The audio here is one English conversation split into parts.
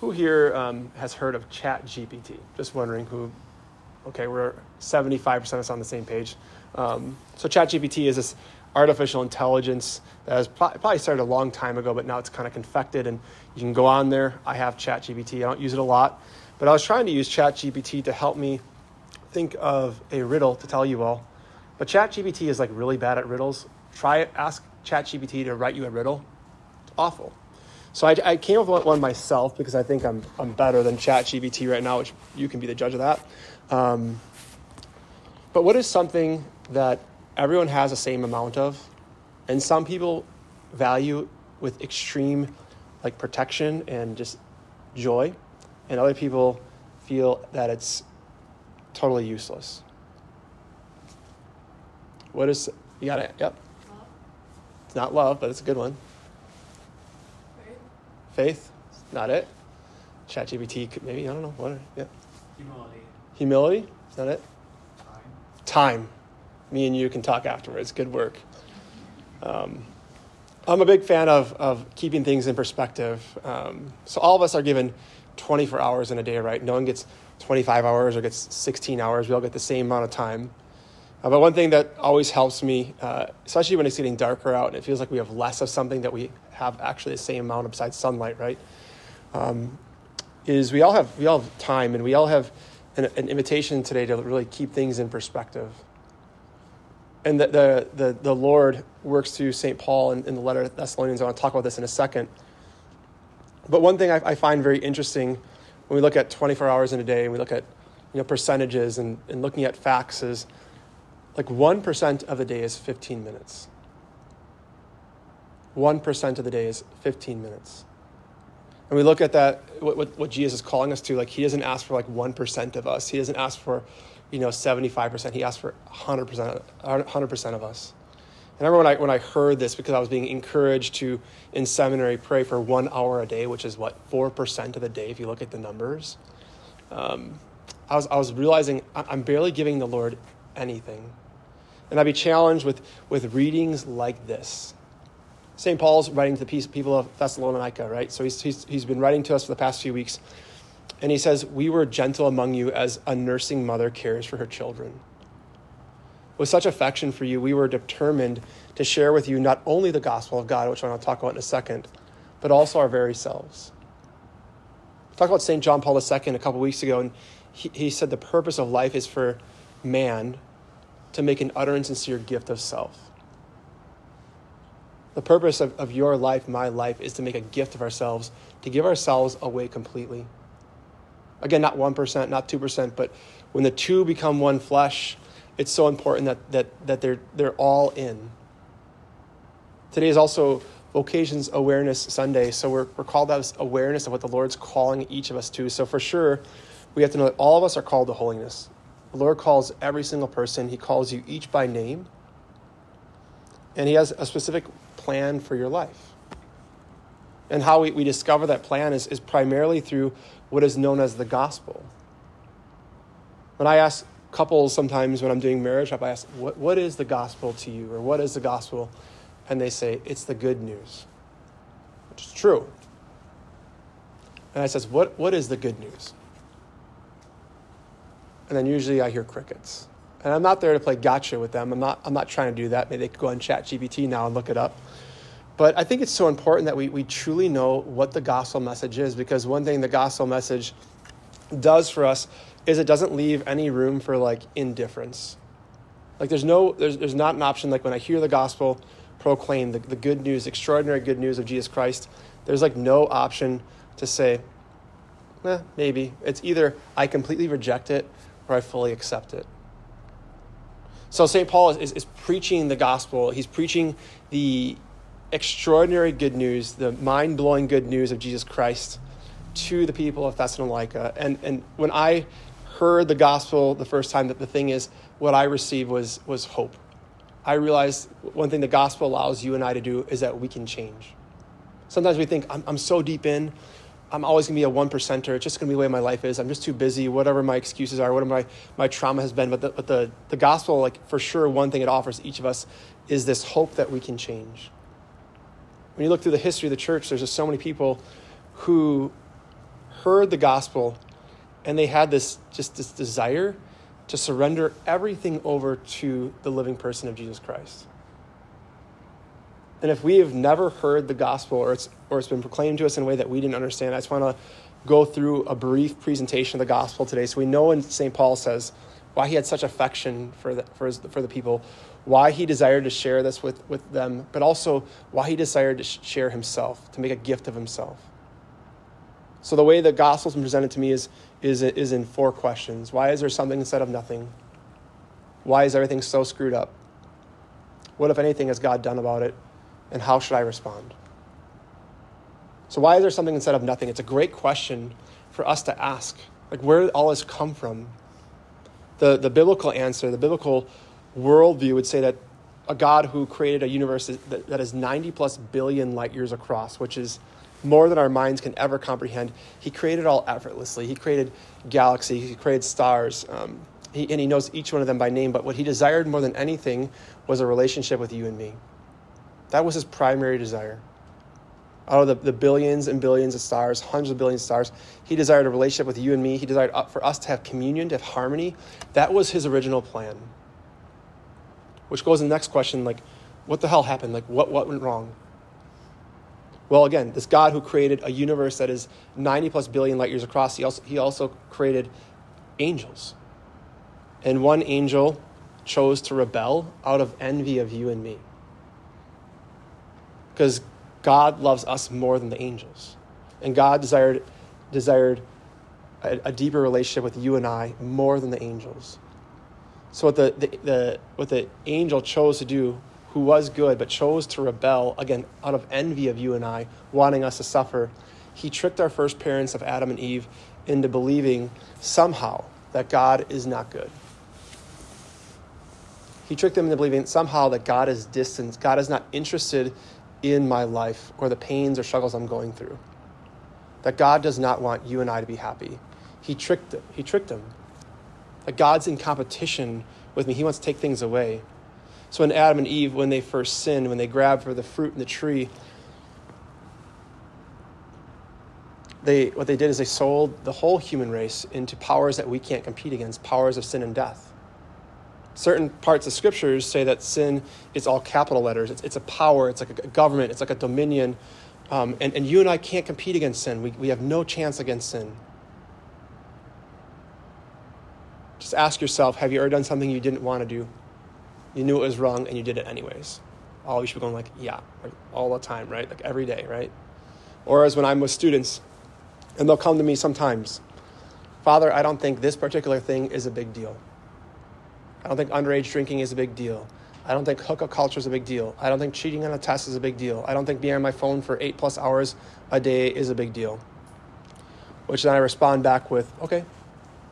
who here um, has heard of Chat GPT? Just wondering who. Okay, we're 75% of us on the same page. Um, so Chat GPT is this artificial intelligence that has probably started a long time ago, but now it's kind of confected and you can go on there. I have Chat GPT. I don't use it a lot, but I was trying to use Chat GPT to help me think of a riddle to tell you all. But Chat GPT is like really bad at riddles. Try it, ask Chat GPT to write you a riddle. It's awful. So I, I, came up with one myself because I think I'm, I'm better than ChatGPT right now, which you can be the judge of that. Um, but what is something that everyone has the same amount of, and some people value with extreme like protection and just joy, and other people feel that it's totally useless. What is you got it? Yep. It's not love, but it's a good one. Faith, not it. ChatGPT could maybe I don't know what. Yeah. Humility. Humility, is that it? Time. Time. Me and you can talk afterwards. Good work. Um, I'm a big fan of, of keeping things in perspective. Um, so all of us are given 24 hours in a day, right? No one gets 25 hours or gets 16 hours. We all get the same amount of time. Uh, but one thing that always helps me, uh, especially when it's getting darker out and it feels like we have less of something that we have actually the same amount besides sunlight, right? Um, is we all have we all have time and we all have an, an, invitation today to really keep things in perspective. And the the the, the Lord works through St. Paul in, in, the letter to Thessalonians. I want to talk about this in a second. But one thing I, I find very interesting when we look at 24 hours in a day and we look at you know percentages and, and looking at facts is like 1% of the day is 15 minutes. 1% of the day is 15 minutes. And we look at that, what, what, Jesus is calling us to, like he doesn't ask for like 1% of us. He doesn't ask for, you know, 75%. He asks for 100%, 100% of us. And I remember when I, when I heard this, because I was being encouraged to, in seminary, pray for one hour a day, which is what, 4% of the day, if you look at the numbers. Um, I, was, I was realizing I'm barely giving the Lord anything. And I'd be challenged with, with readings like this St. Paul's writing to the people of Thessalonica, right? So he's, he's, he's been writing to us for the past few weeks. And he says, We were gentle among you as a nursing mother cares for her children. With such affection for you, we were determined to share with you not only the gospel of God, which I'm going to talk about in a second, but also our very selves. We talked about St. John Paul II a couple weeks ago, and he, he said the purpose of life is for man to make an utter and sincere gift of self. The purpose of, of your life, my life, is to make a gift of ourselves, to give ourselves away completely. Again, not 1%, not 2%, but when the two become one flesh, it's so important that, that, that they're, they're all in. Today is also Vocations Awareness Sunday, so we're, we're called to have awareness of what the Lord's calling each of us to. So for sure, we have to know that all of us are called to holiness. The Lord calls every single person, He calls you each by name, and He has a specific plan for your life. And how we, we discover that plan is, is primarily through what is known as the gospel. When I ask couples sometimes when I'm doing marriage I ask, what, what is the gospel to you? Or what is the gospel? And they say, it's the good news, which is true. And I says, what, what is the good news? And then usually I hear crickets. And I'm not there to play gotcha with them. I'm not, I'm not trying to do that. Maybe they could go on Chat GPT now and look it up. But I think it's so important that we, we truly know what the gospel message is because one thing the gospel message does for us is it doesn't leave any room for like indifference. Like there's no, there's, there's not an option like when I hear the gospel proclaim the, the good news, extraordinary good news of Jesus Christ, there's like no option to say, eh, maybe. It's either I completely reject it or I fully accept it. So St. Paul is, is, is, preaching the gospel. He's preaching the extraordinary good news, the mind blowing good news of Jesus Christ to the people of Thessalonica. And, and when I heard the gospel the first time, that the thing is, what I received was, was hope. I realized one thing the gospel allows you and I to do is that we can change. Sometimes we think, I'm, I'm so deep in, I'm always going to be a one percenter. It's just going to be the way my life is. I'm just too busy, whatever my excuses are, whatever my, my trauma has been. But, the, but the, the gospel, like for sure, one thing it offers each of us is this hope that we can change. When you look through the history of the church, there's just so many people who heard the gospel and they had this just this desire to surrender everything over to the living person of Jesus Christ. And if we have never heard the gospel or it's, or it's been proclaimed to us in a way that we didn't understand, I just want to go through a brief presentation of the gospel today. So we know when St. Paul says why he had such affection for the, for, his, for the people, why he desired to share this with, with them, but also why he desired to share himself, to make a gift of himself. So the way the gospel's been presented to me is, is, is in four questions. Why is there something instead of nothing? Why is everything so screwed up? What, if anything, has God done about it? And how should I respond? So, why is there something instead of nothing? It's a great question for us to ask. Like, where did all this come from? The, the biblical answer, the biblical worldview would say that a God who created a universe that, that is 90 plus billion light years across, which is more than our minds can ever comprehend. He created all effortlessly. He created galaxies, he created stars, um, he, and he knows each one of them by name. But what he desired more than anything was a relationship with you and me. That was his primary desire. Out of the, the billions and billions of stars, hundreds of billions of stars, he desired a relationship with you and me. He desired for us to have communion, to have harmony. That was his original plan. Which goes to the next question like, what the hell happened? Like, what, what went wrong? Well, again, this God who created a universe that is 90 plus billion light years across, he also, he also created angels. And one angel chose to rebel out of envy of you and me. Because God loves us more than the angels. And God desired, desired a, a, deeper relationship with you and I more than the angels. So, what the, the, the, what the angel chose to do who was good but chose to rebel, again, out of envy of you and I, wanting us to suffer, he tricked our first parents of Adam and Eve into believing somehow that God is not good. He tricked them into believing somehow that God is distant, God is not interested in my life or the pains or struggles I'm going through. That God does not want you and I to be happy. He tricked them. He tricked them. That God's in competition with me. He wants to take things away. So when Adam and Eve, when they first sinned, when they grabbed for the fruit in the tree, they, what they did is they sold the whole human race into powers that we can't compete against, powers of sin and death. Certain parts of scriptures say that sin is all capital letters. It's, it's a power, it's like a government, it's like a dominion. Um, and, and you and I can't compete against sin. We, we have no chance against sin. Just ask yourself have you ever done something you didn't want to do? You knew it was wrong and you did it anyways. All you should be going like, yeah, like all the time, right? Like every day, right? Or as when I'm with students and they'll come to me sometimes, Father, I don't think this particular thing is a big deal. I don't think underage drinking is a big deal. I don't think hookup culture is a big deal. I don't think cheating on a test is a big deal. I don't think being on my phone for eight plus hours a day is a big deal. Which then I respond back with, okay,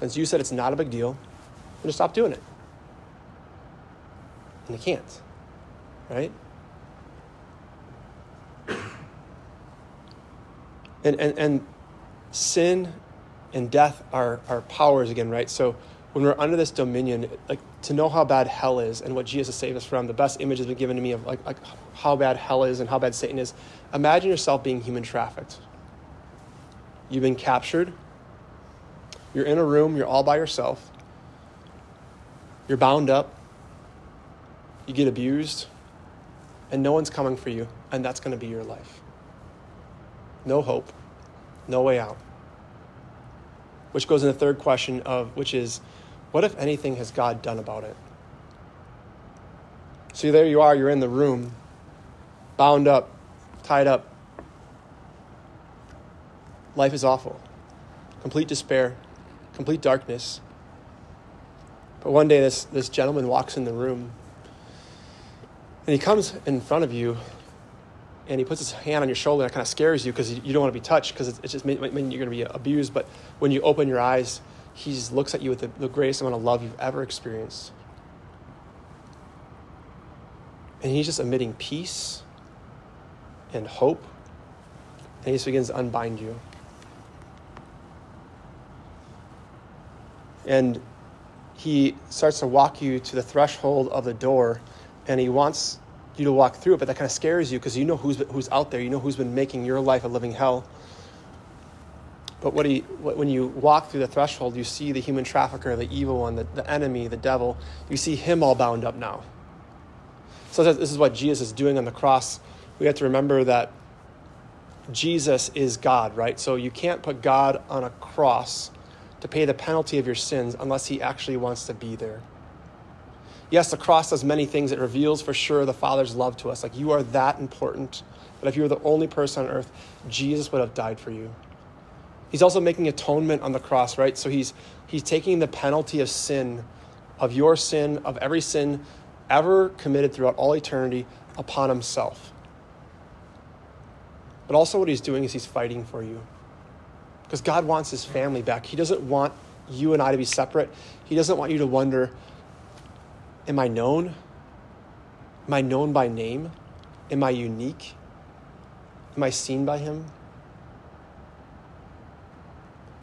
since you said it's not a big deal, going to stop doing it and you can't, right? And, and, and sin and death are, are powers again, right? So when we're under this dominion, like to know how bad hell is and what Jesus saved us from, the best image has been given to me of like, like how bad hell is and how bad Satan is. Imagine yourself being human trafficked. You've been captured. You're in a room, you're all by yourself. You're bound up you get abused, and no one's coming for you, and that's going to be your life. No hope, no way out. Which goes in the third question of which is what if anything has God done about it? See, there you are, you're in the room, bound up, tied up. Life is awful. Complete despair, complete darkness. But one day this, this gentleman walks in the room and he comes in front of you and he puts his hand on your shoulder that kind of scares you because you don't want to be touched because it's, just mean, mean you're going to be abused. But when you open your eyes, he just looks at you with the, the greatest amount of love you've ever experienced. And he's just emitting peace and hope. And he just begins to unbind you. And he starts to walk you to the threshold of the door and he wants you to walk through it, but that kind of scares you because you know who's, who's out there. You know who's been making your life a living hell. But what he, when you walk through the threshold, you see the human trafficker, the evil one, the, the enemy, the devil. You see him all bound up now. So this is what Jesus is doing on the cross. We have to remember that Jesus is God, right? So you can't put God on a cross to pay the penalty of your sins unless he actually wants to be there. Yes, the cross does many things. It reveals for sure the Father's love to us. Like you are that important. But if you were the only person on earth, Jesus would have died for you. He's also making atonement on the cross, right? So he's he's taking the penalty of sin, of your sin, of every sin ever committed throughout all eternity upon himself. But also what he's doing is he's fighting for you. Because God wants his family back. He doesn't want you and I to be separate. He doesn't want you to wonder, am I known? Am I known by name? Am I unique? Am I seen by him?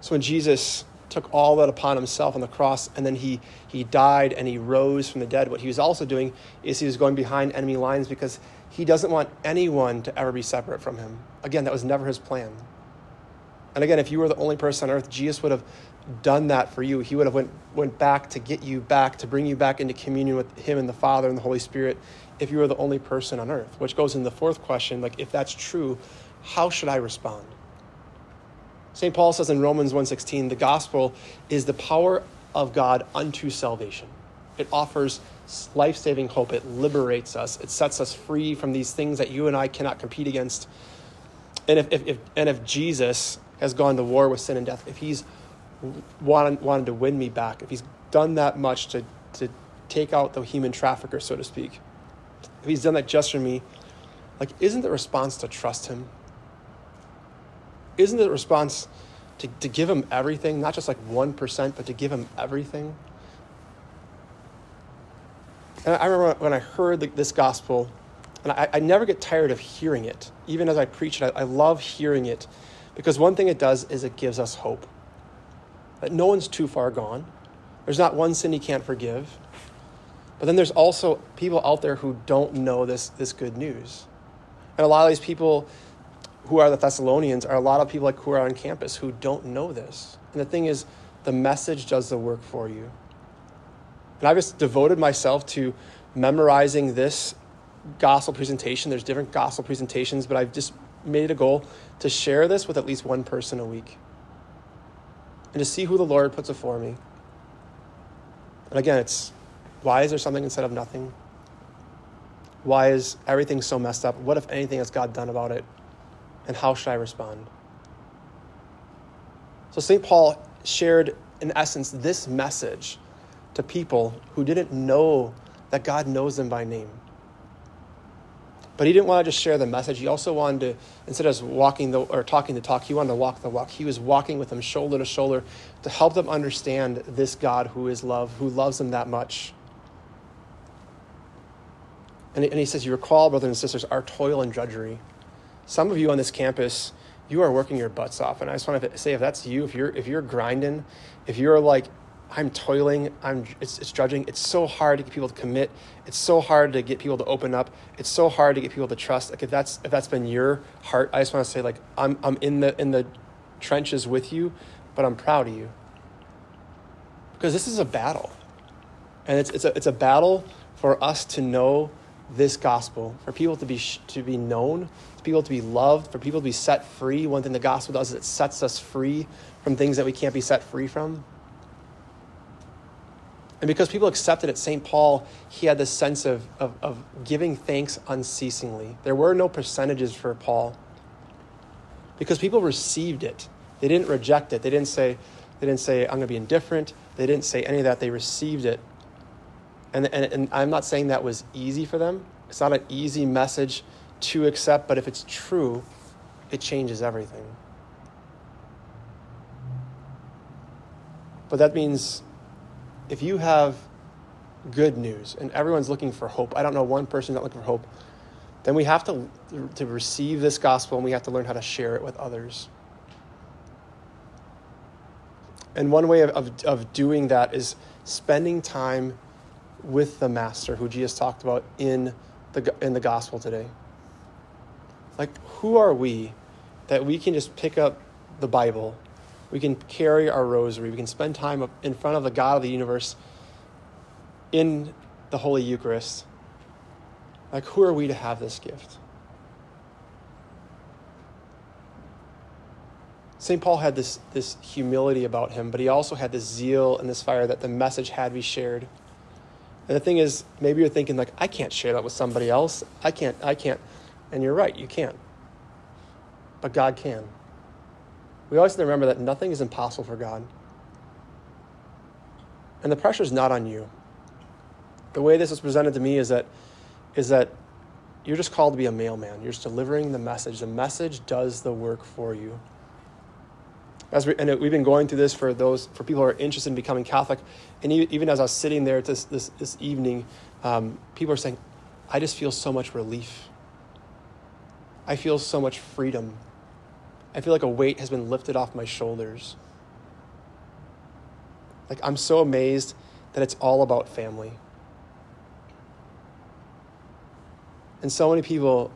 So when Jesus took all that upon himself on the cross and then he, he died and he rose from the dead, what he was also doing is he was going behind enemy lines because he doesn't want anyone to ever be separate from him. Again, that was never his plan. And again, if you were the only person on earth, Jesus would have done that for you. He would have went, went back to get you back, to bring you back into communion with him and the Father and the Holy Spirit if you were the only person on earth. Which goes in the fourth question, like if that's true, how should I respond? St. Paul says in Romans 1:16, the gospel is the power of God unto salvation. It offers life-saving hope. It liberates us. It sets us free from these things that you and I cannot compete against. And if, if, if and if Jesus has gone to war with sin and death, if he's wanted, wanted to win me back, if he's done that much to, to take out the human trafficker, so to speak, if he's done that just for me, like, isn't the response to trust him? Isn't the response to, to give him everything, not just like 1%, but to give him everything? And I remember when I heard this gospel, and I, I never get tired of hearing it. Even as I preach it, I, I love hearing it because one thing it does is it gives us hope that no one's too far gone. There's not one sin he can't forgive. But then there's also people out there who don't know this, this good news. And a lot of these people, who are the Thessalonians are a lot of people like who are on campus who don't know this. And the thing is, the message does the work for you. And I've just devoted myself to memorizing this gospel presentation. There's different gospel presentations, but I've just made it a goal to share this with at least one person a week and to see who the Lord puts before me. And again, it's why is there something instead of nothing? Why is everything so messed up? What, if anything, has God done about it? And how should I respond? So, St. Paul shared, in essence, this message to people who didn't know that God knows them by name. But he didn't want to just share the message. He also wanted to, instead of walking the, or talking the talk, he wanted to walk the walk. He was walking with them shoulder to shoulder to help them understand this God who is love, who loves them that much. And, and he says, You recall, brothers and sisters, our toil and drudgery some of you on this campus, you are working your butts off. And I just want to say, if that's you, if you're if you're grinding, if you're like, I'm toiling, I'm it's, it's drudging. It's so hard to get people to commit. It's so hard to get people to open up. It's so hard to get people to trust. Like if that's if that's been your heart, I just want to say, like I'm I'm in the in the trenches with you, but I'm proud of you because this is a battle, and it's it's a it's a battle for us to know this gospel, for people to be to be known, for people to be loved, for people to be set free. One thing the gospel does is it sets us free from things that we can't be set free from. And because people accepted it, St. Paul, he had this sense of, of, of giving thanks unceasingly. There were no percentages for Paul. Because people received it. They didn't reject it. They didn't say, they didn't say, I'm going to be indifferent. They didn't say any of that. They received it and, and, and I'm not saying that was easy for them. It's not an easy message to accept, but if it's true, it changes everything. But that means if you have good news and everyone's looking for hope, I don't know one person not looking for hope, then we have to, to receive this gospel and we have to learn how to share it with others. And one way of, of, of doing that is spending time with the master who Jesus talked about in the, in the gospel today. Like, who are we that we can just pick up the Bible We can carry our rosary. We can spend time in front of the God of the universe in the Holy Eucharist. Like, who are we to have this gift? St. Paul had this, this humility about him, but he also had this zeal and this fire that the message had to be shared. And the thing is, maybe you're thinking, like, I can't share that with somebody else. I can't, I can't. And you're right, you can't. But God can. We always have to remember that nothing is impossible for God. And the pressure is not on you. The way this is presented to me is that, is that you're just called to be a mailman. You're just delivering the message. The message does the work for you as we, and we've been going through this for those for people who are interested in becoming Catholic, and even as I was sitting there this this, this evening, um, people are saying, "I just feel so much relief. I feel so much freedom. I feel like a weight has been lifted off my shoulders. Like I'm so amazed that it's all about family." And so many people,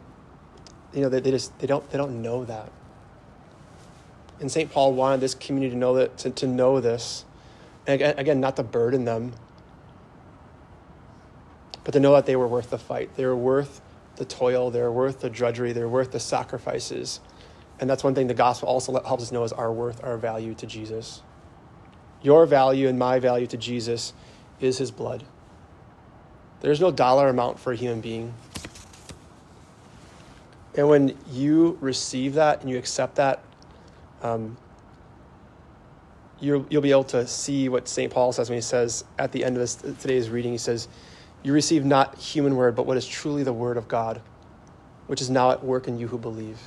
you know, they, they just they don't they don't know that and St. Paul wanted this community to know that to, to know this. And again, again, not to burden them, but to know that they were worth the fight. They were worth the toil, they were worth the drudgery, they were worth the sacrifices. And that's one thing the gospel also helps us know is our worth, our value to Jesus. Your value and my value to Jesus is his blood. There's no dollar amount for a human being. And when you receive that and you accept that, um, you'll, you'll be able to see what St. Paul says when he says at the end of this, today's reading, he says, You receive not human word, but what is truly the word of God, which is now at work in you who believe.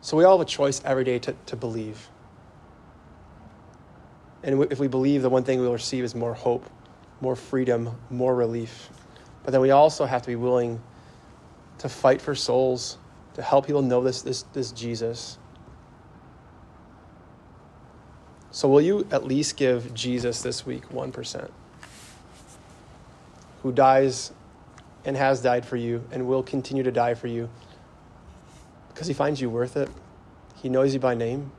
So we all have a choice every day to, to believe. And if we believe, the one thing we will receive is more hope, more freedom, more relief. But then we also have to be willing to fight for souls to help people know this, this, this Jesus. So, will you at least give Jesus this week 1%? Who dies and has died for you and will continue to die for you because he finds you worth it. He knows you by name.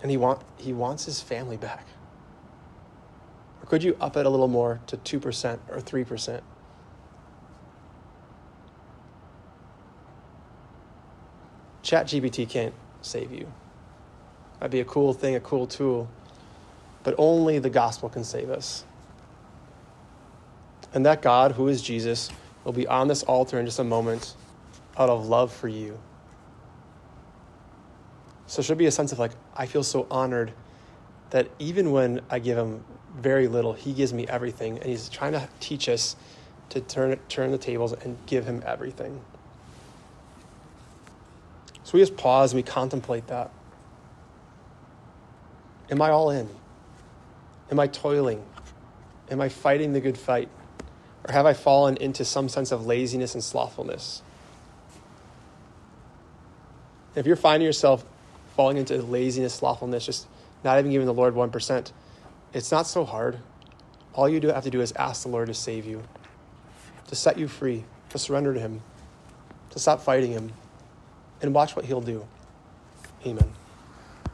And he, want, he wants his family back. Or could you up it a little more to 2% or 3%? ChatGPT can't save you. That'd be a cool thing, a cool tool, but only the gospel can save us. And that God, who is Jesus, will be on this altar in just a moment out of love for you. So there should be a sense of like, I feel so honored that even when I give him very little, he gives me everything. And he's trying to teach us to turn, turn the tables and give him everything. So we just pause and we contemplate that. Am I all in? Am I toiling? Am I fighting the good fight? Or have I fallen into some sense of laziness and slothfulness? If you're finding yourself falling into laziness, slothfulness, just not even giving the Lord 1%, it's not so hard. All you do have to do is ask the Lord to save you, to set you free, to surrender to Him, to stop fighting Him and watch what he'll do. Amen.